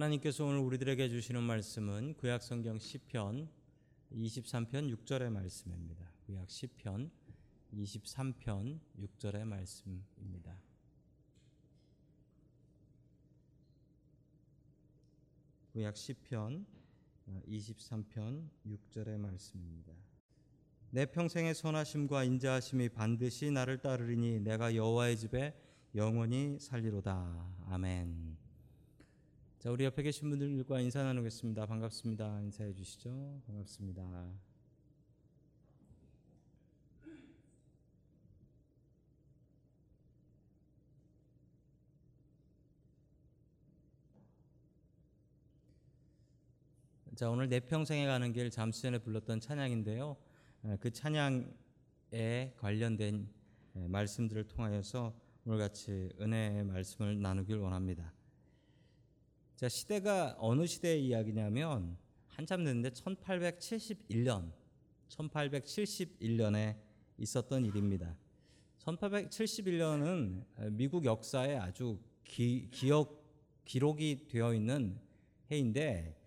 하나님께서 오늘 우리들에게 주시는 말씀은 구약 성경 시편 23편 6절의 말씀입니다. 구약 시편 23편 6절의 말씀입니다. 구약 시편 23편 6절의 말씀입니다. 내 평생의 선하심과 인자하심이 반드시 나를 따르리니 내가 여호와의 집에 영원히 살리로다. 아멘. 자, 우리 옆에 계신 분들과 인사 나누겠습니다. 반갑습니다. 인사해 주시죠. 반갑습니다. 자, 오늘 내 평생에 가는 길 잠시 전에 불렀던 찬양인데요. 그 찬양에 관련된 말씀들을 통하여서 오늘 같이 은혜의 말씀을 나누길 원합니다. 자, 시대가 어느 시대의 이야기냐면 한참 됐는데 1871년 1871년에 있었던 일입니다. 1871년은 미국 역사에 아주 기, 기억 기록이 되어 있는 해인데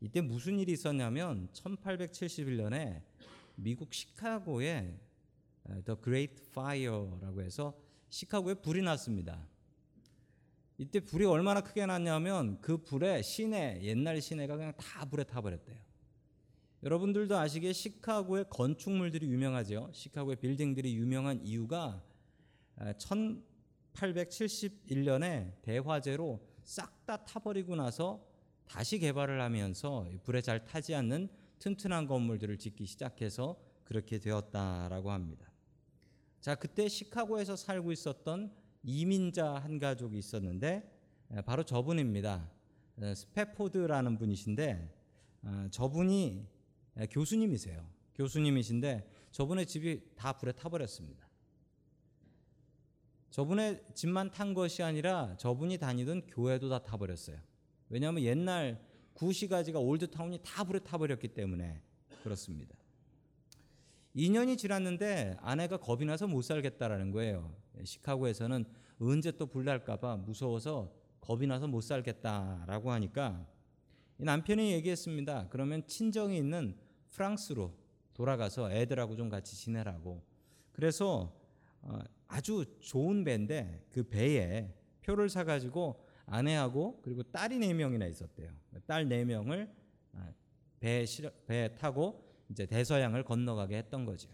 이때 무슨 일이 있었냐면 1871년에 미국 시카고에 The Great Fire라고 해서 시카고에 불이 났습니다. 이때 불이 얼마나 크게 났냐면 그 불에 시내 옛날 시내가 그냥 다 불에 타버렸대요. 여러분들도 아시기에 시카고의 건축물들이 유명하죠. 시카고의 빌딩들이 유명한 이유가 1871년에 대화재로 싹 다 타버리고 나서 다시 개발을 하면서 불에 잘 타지 않는 튼튼한 건물들을 짓기 시작해서 그렇게 되었다라고 합니다. 자, 그때 시카고에서 살고 있었던 이민자 한 가족이 있었는데 바로 저분입니다. 스페포드라는 분이신데 저분이 교수님이세요. 교수님이신데 저분의 집이 다 불에 타버렸습니다. 저분의 집만 탄 것이 아니라 저분이 다니던 교회도 다 타버렸어요. 왜냐하면 옛날 구시가지가 올드타운이 다 불에 타버렸기 때문에 그렇습니다. 2년이 지났는데 아내가 겁이 나서 못 살겠다라는 거예요. 시카고에서는 언제 또 불날까봐 무서워서 겁이 나서 못 살겠다라고 하니까 남편이 얘기했습니다. 그러면 친정이 있는 프랑스로 돌아가서 애들하고 좀 같이 지내라고. 그래서 아주 좋은 배인데 그 배에 표를 사가지고 아내하고 그리고 딸이 네 명이나 있었대요. 딸 네 명을 배, 배 타고 이제 대서양을 건너가게 했던 거죠.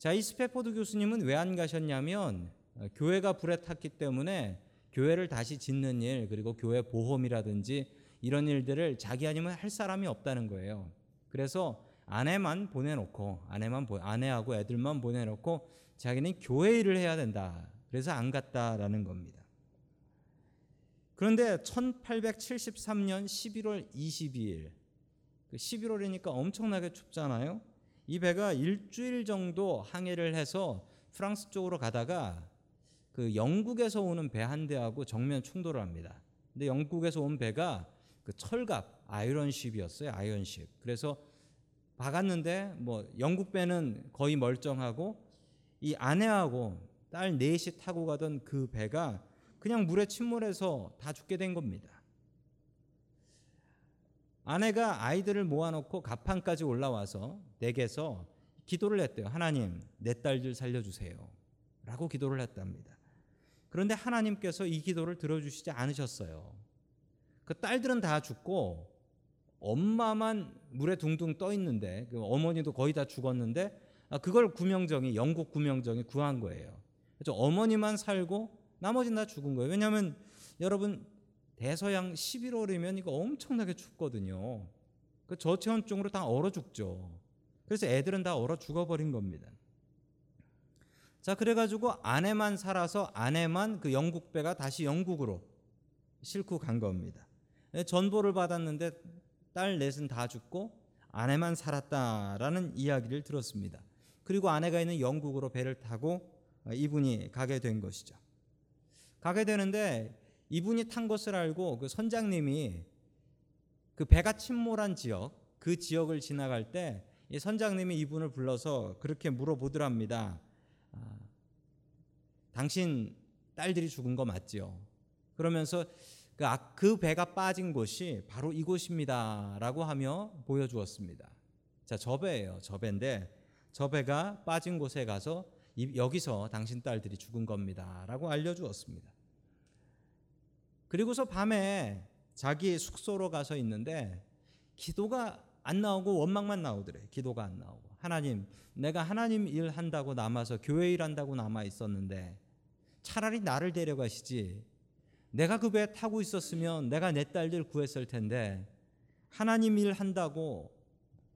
자, 이 스페포드 교수님은 왜 안 가셨냐면 교회가 불에 탔기 때문에 교회를 다시 짓는 일 그리고 교회 보험이라든지 이런 일들을 자기 아니면 할 사람이 없다는 거예요. 그래서 아내만 보내놓고 아내만 아내하고 애들만 보내놓고 자기는 교회 일을 해야 된다. 그래서 안 갔다라는 겁니다. 그런데 1873년 11월 22일 11월이니까 엄청나게 춥잖아요. 이 배가 일주일 정도 항해를 해서 프랑스 쪽으로 가다가 그 영국에서 오는 배 한 대하고 정면 충돌을 합니다. 근데 영국에서 온 배가 그 철갑 아이런십이었어요. 아이언십. 그래서 박았는데 뭐 영국 배는 거의 멀쩡하고 이 아내하고 딸 넷이 타고 가던 그 배가 그냥 물에 침몰해서 다 죽게 된 겁니다. 아내가 아이들을 모아놓고 가판까지 올라와서 댁에서 기도를 했대요. 하나님, 내 딸들 살려주세요. 라고 기도를 했답니다. 그런데 하나님께서 이 기도를 들어주시지 않으셨어요. 그 딸들은 다 죽고 엄마만 물에 둥둥 떠 있는데 그 어머니도 거의 다 죽었는데 아, 그걸 구명정이 영국 구명정이 구한 거예요. 그래서 어머니만 살고 나머지는 다 죽은 거예요. 왜냐하면 여러분 대서양 11월이면 이거 엄청나게 춥거든요. 그 저체온증으로 다 얼어 죽죠. 그래서 애들은 다 얼어 죽어버린 겁니다. 자, 그래가지고 아내만 살아서 아내만 그 영국 배가 다시 영국으로 싣고 간 겁니다. 네, 전보를 받았는데 딸 넷은 다 죽고 아내만 살았다라는 이야기를 들었습니다. 그리고 아내가 있는 영국으로 배를 타고 이분이 가게 된 것이죠. 가게 되는데 이분이 탄 것을 알고 그 선장님이 그 배가 침몰한 지역 그 지역을 지나갈 때이 선장님이 이분을 불러서 그렇게 물어보더랍니다. 아, 당신 딸들이 죽은 거 맞지요? 그러면서 그, 악- 그 배가 빠진 곳이 바로 이곳입니다라고 하며 보여주었습니다. 자, 저 배예요. 저 배인데 저 배가 빠진 곳에 가서 이- 여기서 당신 딸들이 죽은 겁니다라고 알려주었습니다. 그리고서 밤에 자기 숙소로 가서 있는데 기도가 안 나오고 원망만 나오더래. 기도가 안 나오고. 하나님, 내가 하나님 일 한다고 남아서 교회 일 한다고 남아 있었는데 차라리 나를 데려가시지. 내가 그 배에 타고 있었으면 내가 내 딸들 구했을 텐데 하나님 일 한다고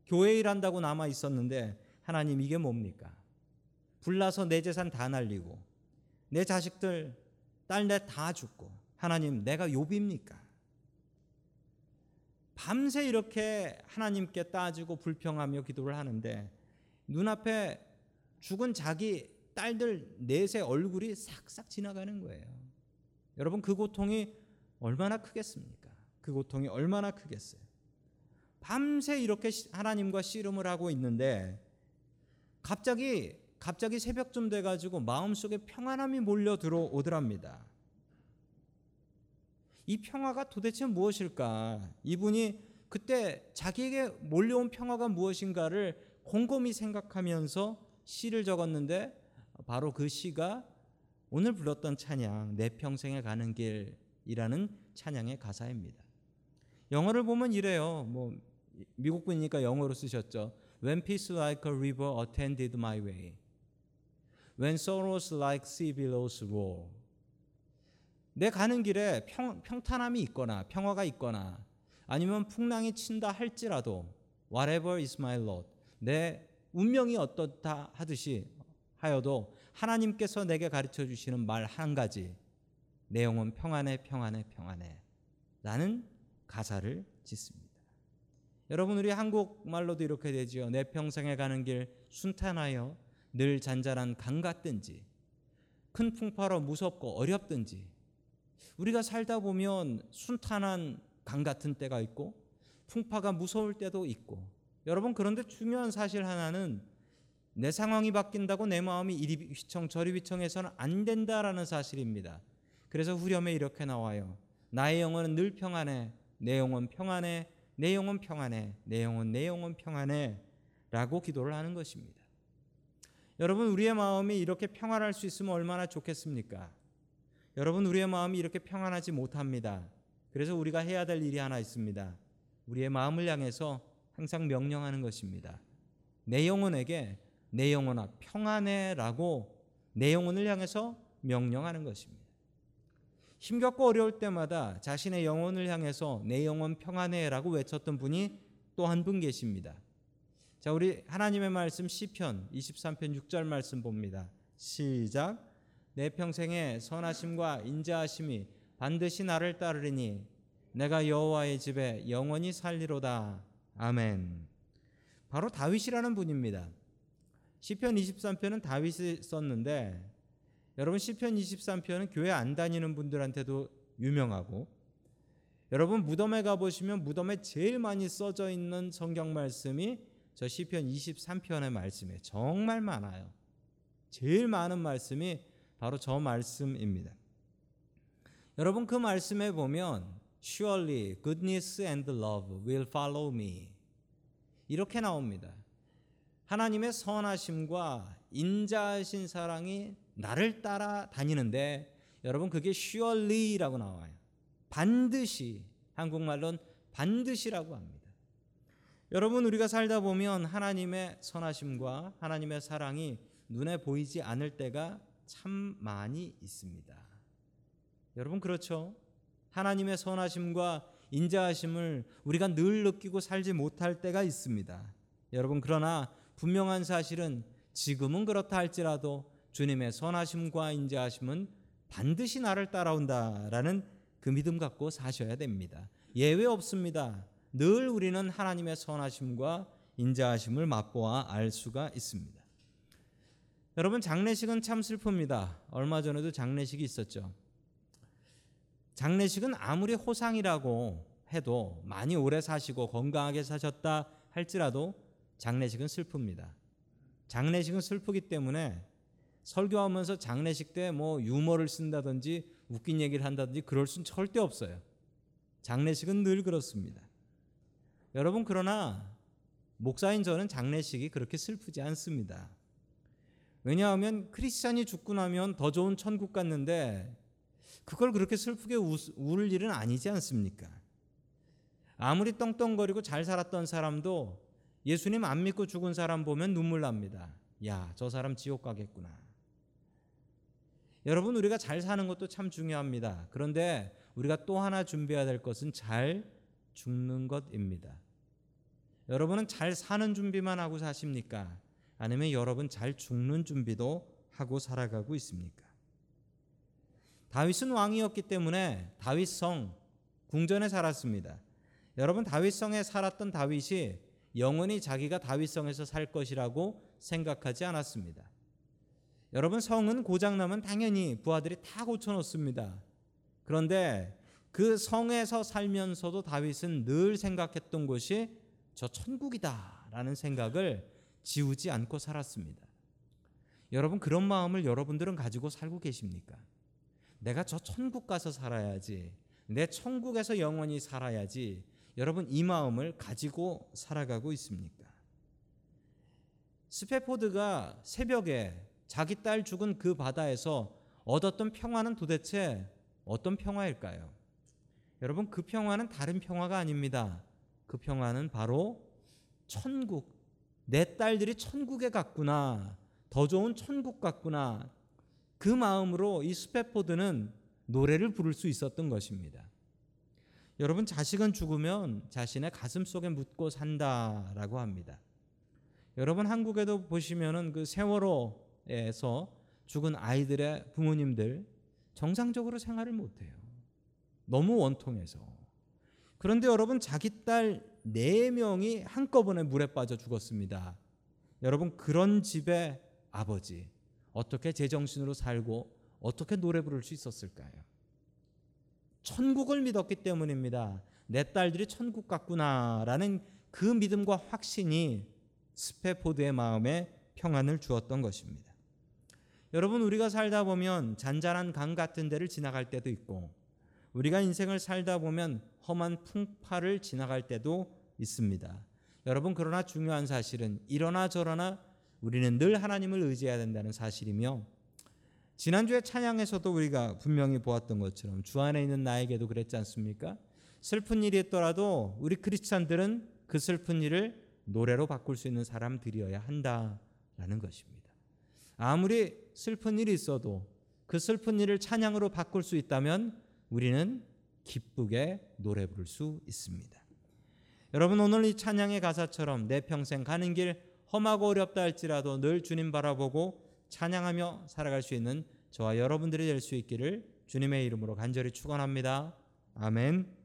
교회 일 한다고 남아 있었는데 하나님 이게 뭡니까? 불나서 내 재산 다 날리고 내 자식들 딸 내 다 죽고 하나님 내가 욕입니까? 밤새 이렇게 하나님께 따지고 불평하며 기도를 하는데 눈앞에 죽은 자기 딸들 넷의 얼굴이 싹싹 지나가는 거예요. 여러분 그 고통이 얼마나 크겠습니까? 그 고통이 얼마나 크겠어요. 밤새 이렇게 시- 하나님과 씨름을 하고 있는데 갑자기 갑자기 새벽쯤 돼 가지고 마음속에 평안함이 몰려 들어오더랍니다. 이 평화가 도대체 무엇일까? 이분이 그때 자기에게 몰려온 평화가 무엇인가를 곰곰이 생각하면서 시를 적었는데 바로 그 시가 오늘 불렀던 찬양 내 평생에 가는 길이라는 찬양의 가사입니다. 영어를 보면 이래요. 뭐 미국 분이니까 영어로 쓰셨죠. When peace like a river attended my way. When sorrows like sea billows roar. 내 가는 길에 평, 평탄함이 있거나 평화가 있거나 아니면 풍랑이 친다 할지라도 whatever is my lot 내 운명이 어떻다 하듯이 하여도 하나님께서 내게 가르쳐 주시는 말 한 가지 내 영혼 평안해 평안해 평안해 라는 가사를 짓습니다. 여러분 우리 한국말로도 이렇게 되지요. 내 평생에 가는 길 순탄하여 늘 잔잔한 강 같든지 큰 풍파로 무섭고 어렵든지 우리가 살다 보면 순탄한 강 같은 때가 있고 풍파가 무서울 때도 있고 여러분 그런데 중요한 사실 하나는 내 상황이 바뀐다고 내 마음이 이리 휘청 저리 휘청해서는 안 된다라는 사실입니다. 그래서 후렴에 이렇게 나와요. 나의 영혼은 늘 평안해. 내 영혼 평안해. 내 영혼 평안해. 내 영혼 내 영혼 평안해. 라고 기도를 하는 것입니다. 여러분 우리의 마음이 이렇게 평안할 수 있으면 얼마나 좋겠습니까? 여러분 우리의 마음이 이렇게 평안하지 못합니다. 그래서 우리가 해야 될 일이 하나 있습니다. 우리의 마음을 향해서 항상 명령하는 것입니다. 내 영혼에게 내 영혼아 평안해라고 내 영혼을 향해서 명령하는 것입니다. 힘겹고 어려울 때마다 자신의 영혼을 향해서 내 영혼 평안해라고 외쳤던 분이 또 한 분 계십니다. 자, 우리 하나님의 말씀 시편 23편 6절 말씀 봅니다. 시작. 내 평생에 선하심과 인자하심이 반드시 나를 따르리니 내가 여호와의 집에 영원히 살리로다. 아멘. 바로 다윗이라는 분입니다. 시편 23편은 다윗이 썼는데 여러분 시편 23편은 교회 안 다니는 분들한테도 유명하고 여러분 무덤에 가 보시면 무덤에 제일 많이 써져 있는 성경 말씀이 저 시편 23편의 말씀이에요. 정말 많아요. 제일 많은 말씀이 바로 저 말씀입니다. 여러분 그 말씀에 보면 surely goodness and love will follow me 이렇게 나옵니다. 하나님의 선하심과 인자하신 사랑이 나를 따라 다니는데 여러분 그게 surely라고 나와요. 반드시 한국말로는 반드시라고 합니다. 여러분 우리가 살다 보면 하나님의 선하심과 하나님의 사랑이 눈에 보이지 않을 때가 참 많이 있습니다. 여러분 그렇죠? 하나님의 선하심과 인자하심을 우리가 늘 느끼고 살지 못할 때가 있습니다. 여러분 그러나 분명한 사실은 지금은 그렇다 할지라도 주님의 선하심과 인자하심은 반드시 나를 따라온다라는 그 믿음 갖고 사셔야 됩니다. 예외 없습니다. 늘 우리는 하나님의 선하심과 인자하심을 맛보아 알 수가 있습니다. 여러분 장례식은 참 슬픕니다. 얼마 전에도 장례식이 있었죠. 장례식은 아무리 호상이라고 해도 많이 오래 사시고 건강하게 사셨다 할지라도 장례식은 슬픕니다. 장례식은 슬프기 때문에 설교하면서 장례식 때 뭐 유머를 쓴다든지 웃긴 얘기를 한다든지 그럴 수는 절대 없어요. 장례식은 늘 그렇습니다. 여러분 그러나 목사인 저는 장례식이 그렇게 슬프지 않습니다. 왜냐하면 크리스찬이 죽고 나면 더 좋은 천국 갔는데 그걸 그렇게 슬프게 울 일은 아니지 않습니까? 아무리 떵떵거리고 잘 살았던 사람도 예수님 안 믿고 죽은 사람 보면 눈물 납니다. 야, 저 사람 지옥 가겠구나. 여러분, 우리가 잘 사는 것도 참 중요합니다. 그런데 우리가 또 하나 준비해야 될 것은 잘 죽는 것입니다. 여러분은 잘 사는 준비만 하고 사십니까? 아니면 여러분 잘 죽는 준비도 하고 살아가고 있습니까? 다윗은 왕이었기 때문에 다윗성 궁전에 살았습니다. 여러분 다윗성에 살았던 다윗이 영원히 자기가 다윗성에서 살 것이라고 생각하지 않았습니다. 여러분 성은 고장 나면 당연히 부하들이 다 고쳐 놓습니다. 그런데 그 성에서 살면서도 다윗은 늘 생각했던 것이 저 천국이다라는 생각을 지우지 않고 살았습니다. 여러분 그런 마음을 여러분들은 가지고 살고 계십니까? 내가 저 천국 가서 살아야지. 내 천국에서 영원히 살아야지. 여러분 이 마음을 가지고 살아가고 있습니까? 스페포드가 새벽에 자기 딸 죽은 그 바다에서 얻었던 평화는 도대체 어떤 평화일까요? 여러분 그 평화는 다른 평화가 아닙니다. 그 평화는 바로 천국. 내 딸들이 천국에 갔구나. 더 좋은 천국 갔구나. 그 마음으로 이 스페포드는 노래를 부를 수 있었던 것입니다. 여러분 자식은 죽으면 자신의 가슴 속에 묻고 산다라고 합니다. 여러분 한국에도 보시면은 그 세월호에서 죽은 아이들의 부모님들 정상적으로 생활을 못 해요. 너무 원통해서. 그런데 여러분 자기 딸 4명이 한꺼번에 물에 빠져 죽었습니다. 여러분 그런 집의 아버지 어떻게 제정신으로 살고 어떻게 노래 부를 수 있었을까요? 천국을 믿었기 때문입니다. 내 딸들이 천국 같구나라는 그 믿음과 확신이 스페포드의 마음에 평안을 주었던 것입니다. 여러분 우리가 살다 보면 잔잔한 강 같은 데를 지나갈 때도 있고 우리가 인생을 살다 보면 험한 풍파를 지나갈 때도 있습니다. 여러분 그러나 중요한 사실은 이러나 저러나 우리는 늘 하나님을 의지해야 된다는 사실이며 지난주에 찬양에서도 우리가 분명히 보았던 것처럼 주 안에 있는 나에게도 그랬지 않습니까? 슬픈 일이 있더라도 우리 크리스찬들은 그 슬픈 일을 노래로 바꿀 수 있는 사람들이어야 한다라는 것입니다. 아무리 슬픈 일이 있어도 그 슬픈 일을 찬양으로 바꿀 수 있다면 우리는 기쁘게 노래 부를 수 있습니다. 여러분 오늘 이 찬양의 가사처럼 내 평생 가는 길 험하고 어렵다 할지라도 늘 주님 바라보고 찬양하며 살아갈 수 있는 저와 여러분들이 될 수 있기를 주님의 이름으로 간절히 축원합니다. 아멘.